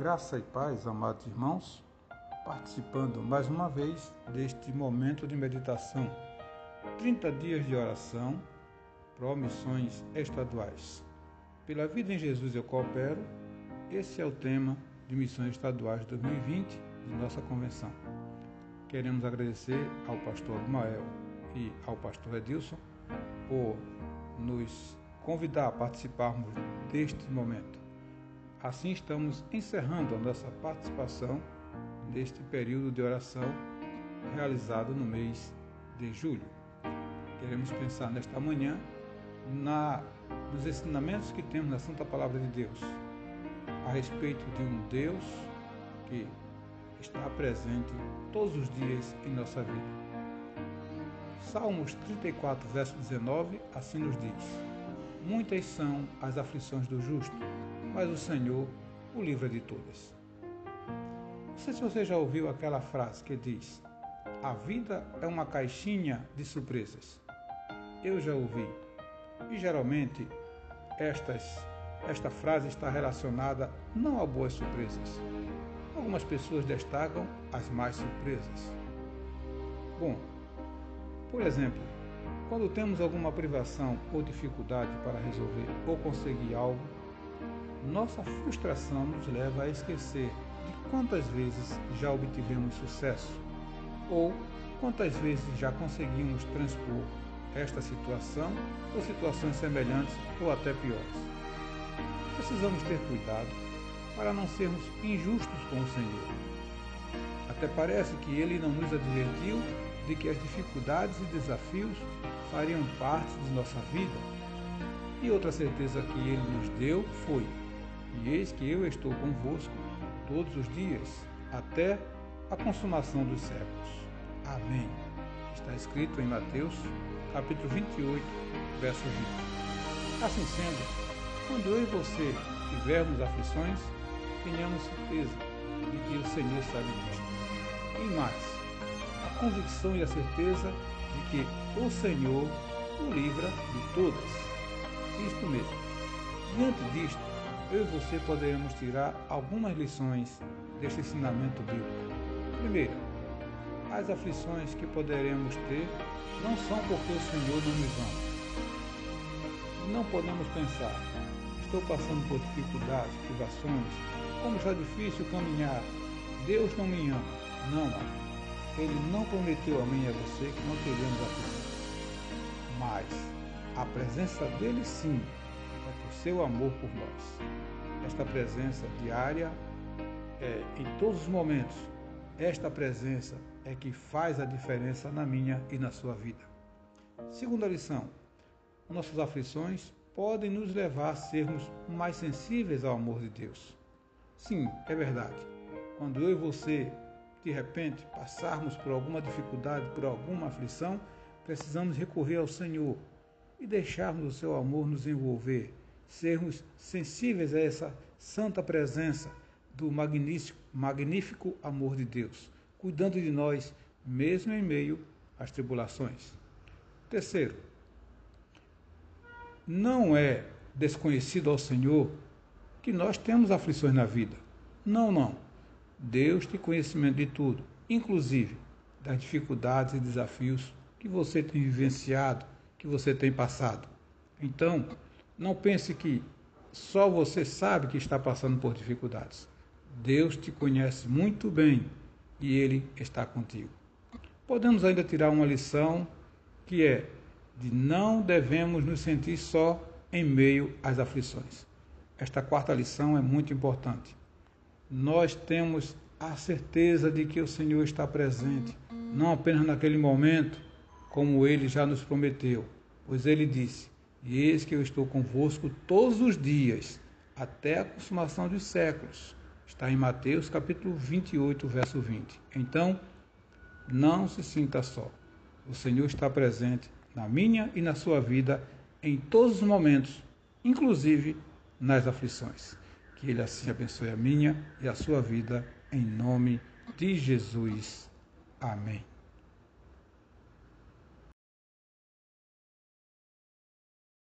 Graça e paz, amados irmãos, participando mais uma vez deste momento de meditação. 30 dias de oração, promissões estaduais. Pela vida em Jesus eu coopero, esse é o tema de Missões Estaduais 2020 de nossa convenção. Queremos agradecer ao pastor Abimael e ao pastor Edilson por nos convidar a participarmos deste momento. Assim estamos encerrando a nossa participação neste período de oração realizado no mês de julho. Queremos pensar nesta manhã na, nos ensinamentos que temos na Santa Palavra de Deus a respeito de um Deus que está presente todos os dias em nossa vida. Salmos 34, verso 19, assim nos diz: Muitas são as aflições do justo, mas o Senhor o livra de todas. Não sei se você já ouviu aquela frase que diz: A vida é uma caixinha de surpresas. Eu já ouvi. E geralmente estas, esta frase está relacionada não a boas surpresas. Algumas pessoas destacam as mais surpresas. Bom, por exemplo, quando temos alguma privação ou dificuldade para resolver ou conseguir algo, nossa frustração nos leva a esquecer de quantas vezes já obtivemos sucesso ou quantas vezes já conseguimos transpor esta situação ou situações semelhantes ou até piores. Precisamos ter cuidado para não sermos injustos com o Senhor. Até parece que ele não nos advertiu de que as dificuldades e desafios fariam parte de nossa vida. E outra certeza que ele nos deu foi: E eis que eu estou convosco todos os dias, até a consumação dos séculos. Amém. Está escrito em Mateus, capítulo 28, verso 20. Assim sendo, quando eu e você tivermos aflições, tenhamos certeza de que o Senhor sabe disto. E mais, a convicção e a certeza de que o Senhor o livra de todas. Isto mesmo. Diante disto, eu e você poderemos tirar algumas lições deste ensinamento bíblico. Primeiro, as aflições que poderemos ter não são porque o Senhor não nos ama. Não podemos pensar, estou passando por dificuldades, privações, como está difícil caminhar, Deus não me ama. Não. Ele não prometeu a mim e a você que não teríamos aflição. Mas a presença dele sim é por seu amor por nós. Esta presença diária é em todos os momentos. Esta presença é que faz a diferença na minha e na sua vida. Segunda lição: nossas aflições podem nos levar a sermos mais sensíveis ao amor de Deus. Sim, é verdade. Quando eu e você de repente passarmos por alguma dificuldade, por alguma aflição, precisamos recorrer ao Senhor e deixarmos o seu amor nos envolver, sermos sensíveis a essa santa presença do magnífico, magnífico amor de Deus, cuidando de nós, mesmo em meio às tribulações. Terceiro, não é desconhecido ao Senhor que nós temos aflições na vida. Não, não. Deus tem conhecimento de tudo, inclusive das dificuldades e desafios que você tem vivenciado, que você tem passado. Então, não pense que só você sabe que está passando por dificuldades. Deus te conhece muito bem e Ele está contigo. Podemos ainda tirar uma lição que é de não devemos nos sentir só em meio às aflições. Esta quarta lição é muito importante nós temos a certeza de que o Senhor está presente, não apenas naquele momento, como ele já nos prometeu, pois ele disse: E eis que eu estou convosco todos os dias, até a consumação dos séculos. Está em Mateus capítulo 28, verso 20. Então, não se sinta só. O Senhor está presente na minha e na sua vida em todos os momentos, inclusive nas aflições. Que Ele assim abençoe a minha e a sua vida, em nome de Jesus. Amém.